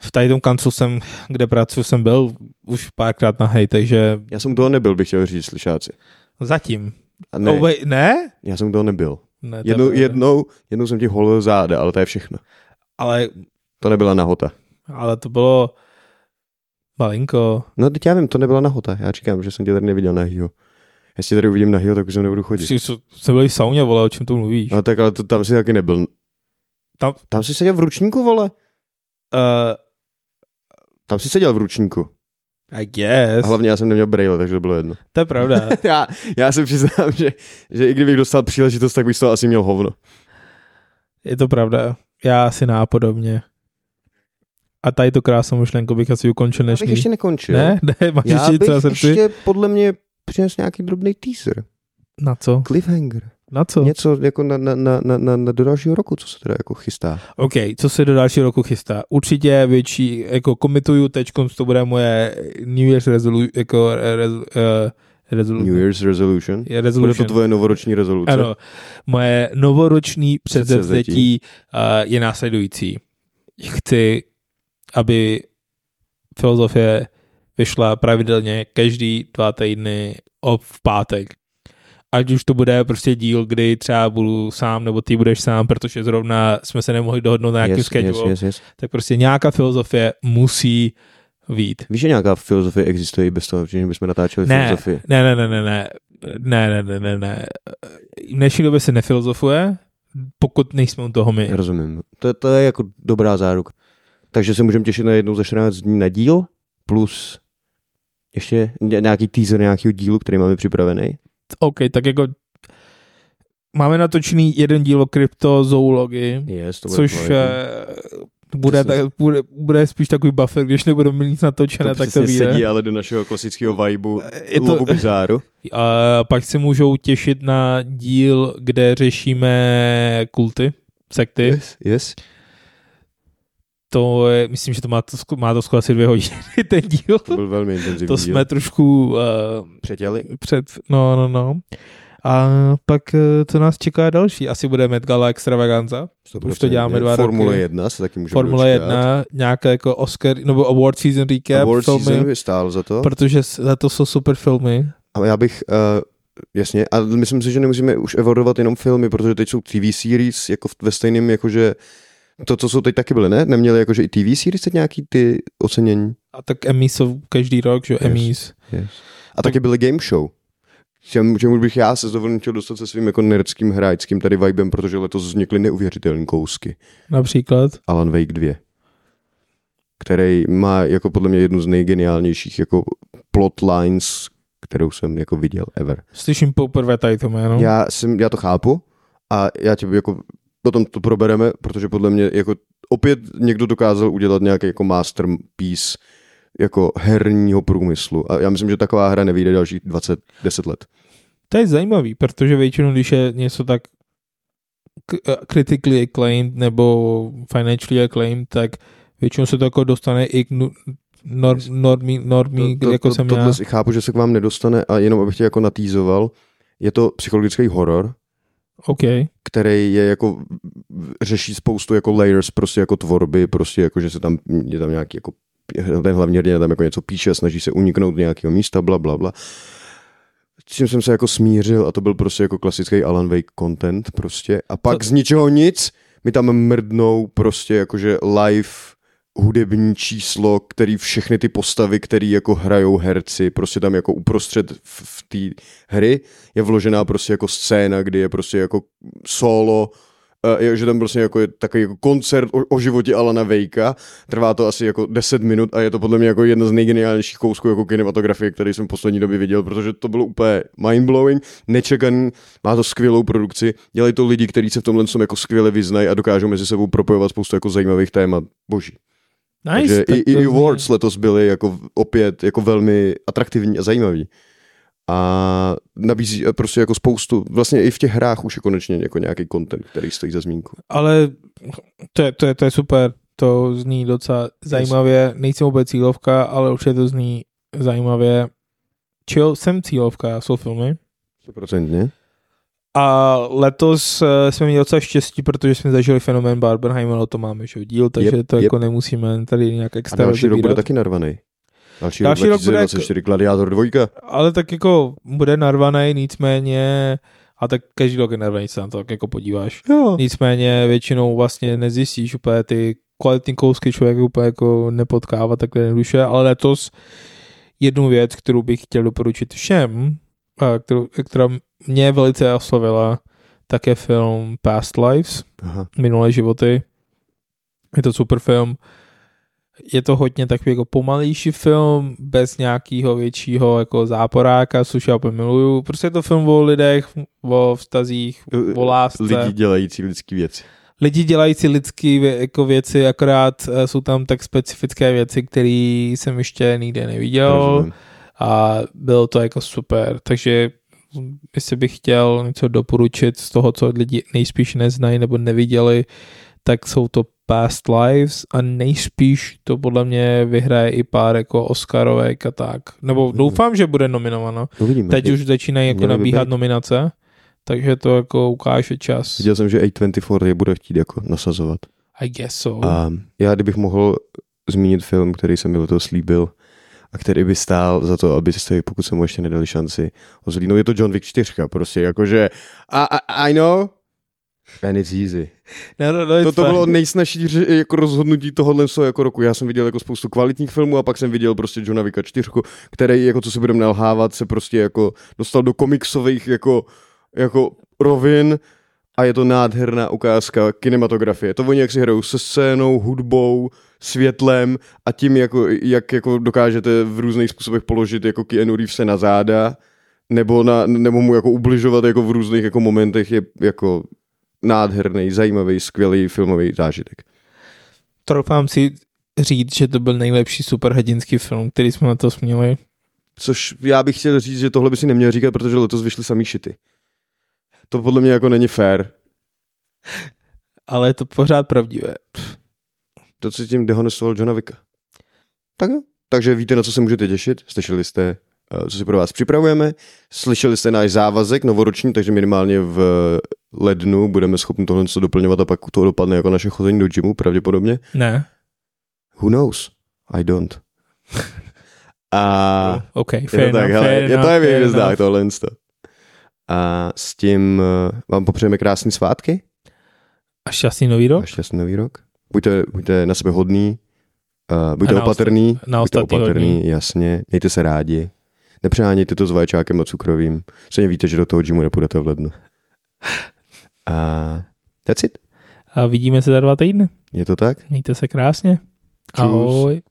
v tady tom kanclu jsem, kde pracuji, jsem byl už párkrát na hej, takže Já jsem toho nebyl, bych chtěl říct, slyšáci. zatím. A ne, wait, ne? já jsem toho nebyl. ne to Jednou, je- jednou, jednou jsem ti holil záda, ale to je všechno. Ale, To nebyla nahota. ale to bylo malinko. No, teď já vím, to nebyla nahota. Já říkám, že jsem tě tady neviděl nahýho. Jestli tady uvidím nahýho, tak už sem nebudu chodit. Jsi, jsme byli v sauně, vole, o čem tu mluvíš? No tak ale to, tam si taky nebyl. Tam- tam jsi seděl v ručníku, vole? Uh, Tam jsi seděl v ručníku. I guess. A hlavně já jsem neměl braille, takže to bylo jedno. To je pravda. já, já se přiznám, že, že i kdybych dostal příležitost, tak bych toho asi měl hovno. Je to pravda. Já asi nápodobně. A tady to krásnou myšlenku bych asi ukončil Já bych ještě nekončil. Ne? Ne, máš Já ještě bych srdci? ještě podle mě přines nějaký drobný teaser. Na co? Cliffhanger. Na co? Něco jako na, na, na, na, na, na do dalšího roku, co se teda jako chystá. OK, co se do dalšího roku chystá? Určitě větší, jako komituju teď, to bude moje New Year's resolu, jako rez, uh, resolu, New Year's Resolution. je Bude resolution. to tvoje novoroční rezoluce. Ano, moje novoroční předsevzetí uh, je následující. Chci, aby filozofie vyšla pravidelně každý dva týdny v pátek. Ať už to bude prostě díl, kdy třeba budu sám, nebo ty budeš sám, protože zrovna jsme se nemohli dohodnout na nějakým yes, yes, schedule, yes, yes. tak prostě nějaká filozofie musí vít. Víš, že nějaká filozofie existuje i bez toho, že bychom natáčeli Ne, filozofii? ne, ne, ne, ne, ne, ne, ne, ne, ne, ne. V dnešní době se nefilozofuje, pokud nejsme u toho my. Rozumím. To, to je jako dobrá záruka. Takže se můžeme těšit na jednou za 14 dní na díl, plus ještě ně- nějaký teaser nějakého dílu, který máme připravený. OK, tak jako máme natočený jeden díl o kryptozoologii, Yes, to bude což eh, bude, tak, bude, bude spíš takový buffer, když nebudeme mít nic natočené, tak to vyjde. sedí ale do našeho klasického vibu Je to- bizáru. A pak se můžou těšit na díl, kde řešíme kulty, sekty. Yes, yes. To je, myslím, že to má to, má to skoro asi dvě hodiny, ten díl. To byl velmi intenzivní To díl. jsme trošku uh, Přetěli. před, no, no, no. A pak, eh, co nás čeká další? Asi bude Met Gala Extravaganza. Už to děláme dva Formule roky. 1 se taky můžeme Formule dočkat. 1, nějaké jako Oscar, nebo Award Season recap Award filmy, season by stál za to. protože za to jsou super filmy. A já bych, uh, jasně, a myslím si, že nemusíme už evolovat jenom filmy, protože teď jsou TV series, jako ve stejném, jakože to, co jsou teď taky byly, ne? Neměli jakože i TV series teď nějaký ty ocenění? A tak Emmys jsou každý rok, že jo, Yes. Emmys. Yes. A taky byly game show. Čemu, čemu bych já se chtěl dostat se svým jako nerdským hráčským tady vibem, protože letos vznikly neuvěřitelné kousky. Například. Alan Wake 2, který má jako podle mě jednu z nejgeniálnějších jako plot lines, kterou jsem jako viděl ever. Slyším poprvé tady to jméno. Já, jsem, já to chápu a já tě jako potom to probereme, protože podle mě jako opět někdo dokázal udělat nějaký jako masterpiece jako herního průmyslu a já myslím, že taková hra nevyjde dalších 20, 10 let. To je zajímavý, protože většinou, když je něco tak eh, critically acclaimed nebo financially acclaimed, tak většinou se to jako dostane i k norm, normí, normí to, to, jako to, jsem tohle já. si chápu, že se k vám nedostane a jenom abych tě jako natýzoval, je to psychologický horor, OK. který je jako řeší spoustu jako layers prostě jako tvorby, prostě jako, že se tam je tam nějaký jako ten hlavní hrdina tam jako něco píše, snaží se uniknout do nějakého místa, bla, bla, bla. S čím jsem se jako smířil a to byl prostě jako klasický Alan Wake content prostě. A pak To- z ničeho nic mi tam mrdnou prostě jakože live hudební číslo, který všechny ty postavy, který jako hrajou herci, prostě tam jako uprostřed v, v té hry je vložená prostě jako scéna, kdy je prostě jako solo, uh, je, že tam prostě jako je takový jako koncert o, o životě Alana Vejka, trvá to asi jako 10 minut a je to podle mě jako jedna z nejgeniálnějších kousků jako kinematografie, který jsem v poslední době viděl, protože to bylo úplně mindblowing, nečekaný, má to skvělou produkci, dělají to lidi, kteří se v tomhle tom jako skvěle vyznají a dokážou mezi sebou propojovat spoustu jako zajímavých témat. Boží. Nice. Takže tak i, i awards letos byly jako opět jako velmi atraktivní a zajímavý. A nabízí prostě jako spoustu, vlastně i v těch hrách už je konečně jako nějaký content, který stojí za zmínku. Ale to je, to, je, to je super. To zní docela zajímavě. Nejsem vůbec cílovka, ale určitě to zní zajímavě. Chill, jsem cílovka, jsou filmy. 100%. A letos eh, jsme měli docela štěstí, protože jsme zažili fenomén Barbenheimu, ale to máme že díl, takže Yep, to yep. jako nemusíme tady nějak A extra další rok bude taky narvaný. Další, Další rok rok bude 2024, Gladiátor 2. Ale tak jako bude narvaný, nicméně a tak každý rok je narvaný, se na to tak jako podíváš. Jo. Nicméně většinou vlastně nezjistíš úplně ty kvalitní kousky člověk úplně jako nepotkává takhle jednoduše, ale letos jednu věc, kterou bych chtěl doporučit všem, a kterou, která mě velice oslovila, tak je film Past Lives, Aha. Minulé životy. Je to super film. Je to hodně takový jako pomalejší film, bez nějakého většího jako záporáka, což já úplně miluju. Prostě je to film o lidech, o vztazích, o lásce. Lidi dělající lidský věci. Lidi dělající lidské vě, jako věci, akorát eh, jsou tam tak specifické věci, které jsem ještě nikde neviděl Rozumím. A bylo to jako super. Takže jestli bych chtěl něco doporučit z toho, co lidi nejspíš neznají nebo neviděli, tak jsou to Past Lives a nejspíš to podle mě vyhraje i pár jako Oscarovek a tak. Nebo doufám, že bude nominováno. Uvidíme. Teď už začínají jako nabíhat být. nominace, takže to jako ukáže čas. Viděl jsem, že A24 je bude chtít jako nasazovat. I guess so. A já kdybych mohl zmínit film, který jsem mi letos slíbil a který by stál za to, abyste, pokud se mu ještě nedali šanci, ho zlídnout, je to John Wick 4, prostě jakože I, I, I know, and it's easy. No, no, no, To, to bylo nejsnažší jako rozhodnutí tohohle jako roku. Já jsem viděl jako spoustu kvalitních filmů a pak jsem viděl prostě Johna Wicka 4, který, jako co si budeme nalhávat, se prostě jako dostal do komiksových jako, jako rovin a je to nádherná ukázka kinematografie. To oni jak si hrajou se scénou, hudbou, světlem a tím, jako, jak jako dokážete v různých způsobech položit jako Keanu Reevese na záda nebo, na, nebo mu jako ubližovat jako v různých jako momentech je jako nádherný, zajímavý, skvělý filmový zážitek. Troufám si říct, že to byl nejlepší superhrdinský film, který jsme na to měli. Což já bych chtěl říct, že tohle by si neměl říkat, protože letos vyšly samý šity. To podle mě jako není fair. Ale je to pořád pravdivé. To, co tím dehonestoval Johna Wicka. Tak jo. Takže víte, na co se můžete těšit. Slyšeli jste, eh, co si pro vás připravujeme. Slyšeli jste náš závazek novoroční, takže minimálně v lednu budeme schopni tohle něco doplňovat a pak to dopadne jako naše chození do gymu pravděpodobně. Ne. Who knows? I don't. A OK, je fair to tak, enough, hele, fair je to je v hvězdách tohle. to. A s tím eh, vám popřejeme krásný svátky A šťastný nový rok? a šťastný nový rok. Buďte, buďte na sebe hodný, uh, buďte na opatrný, na buďte opatrný, hodný. jasně, mějte se rádi. Nepřehánějte to s vaječákem a cukrovým. Stejně víte, že do toho gymu nepůjdete v lednu. A that's it. A vidíme se za dva týdny. Je to tak? Mějte se krásně. Čus. Ahoj.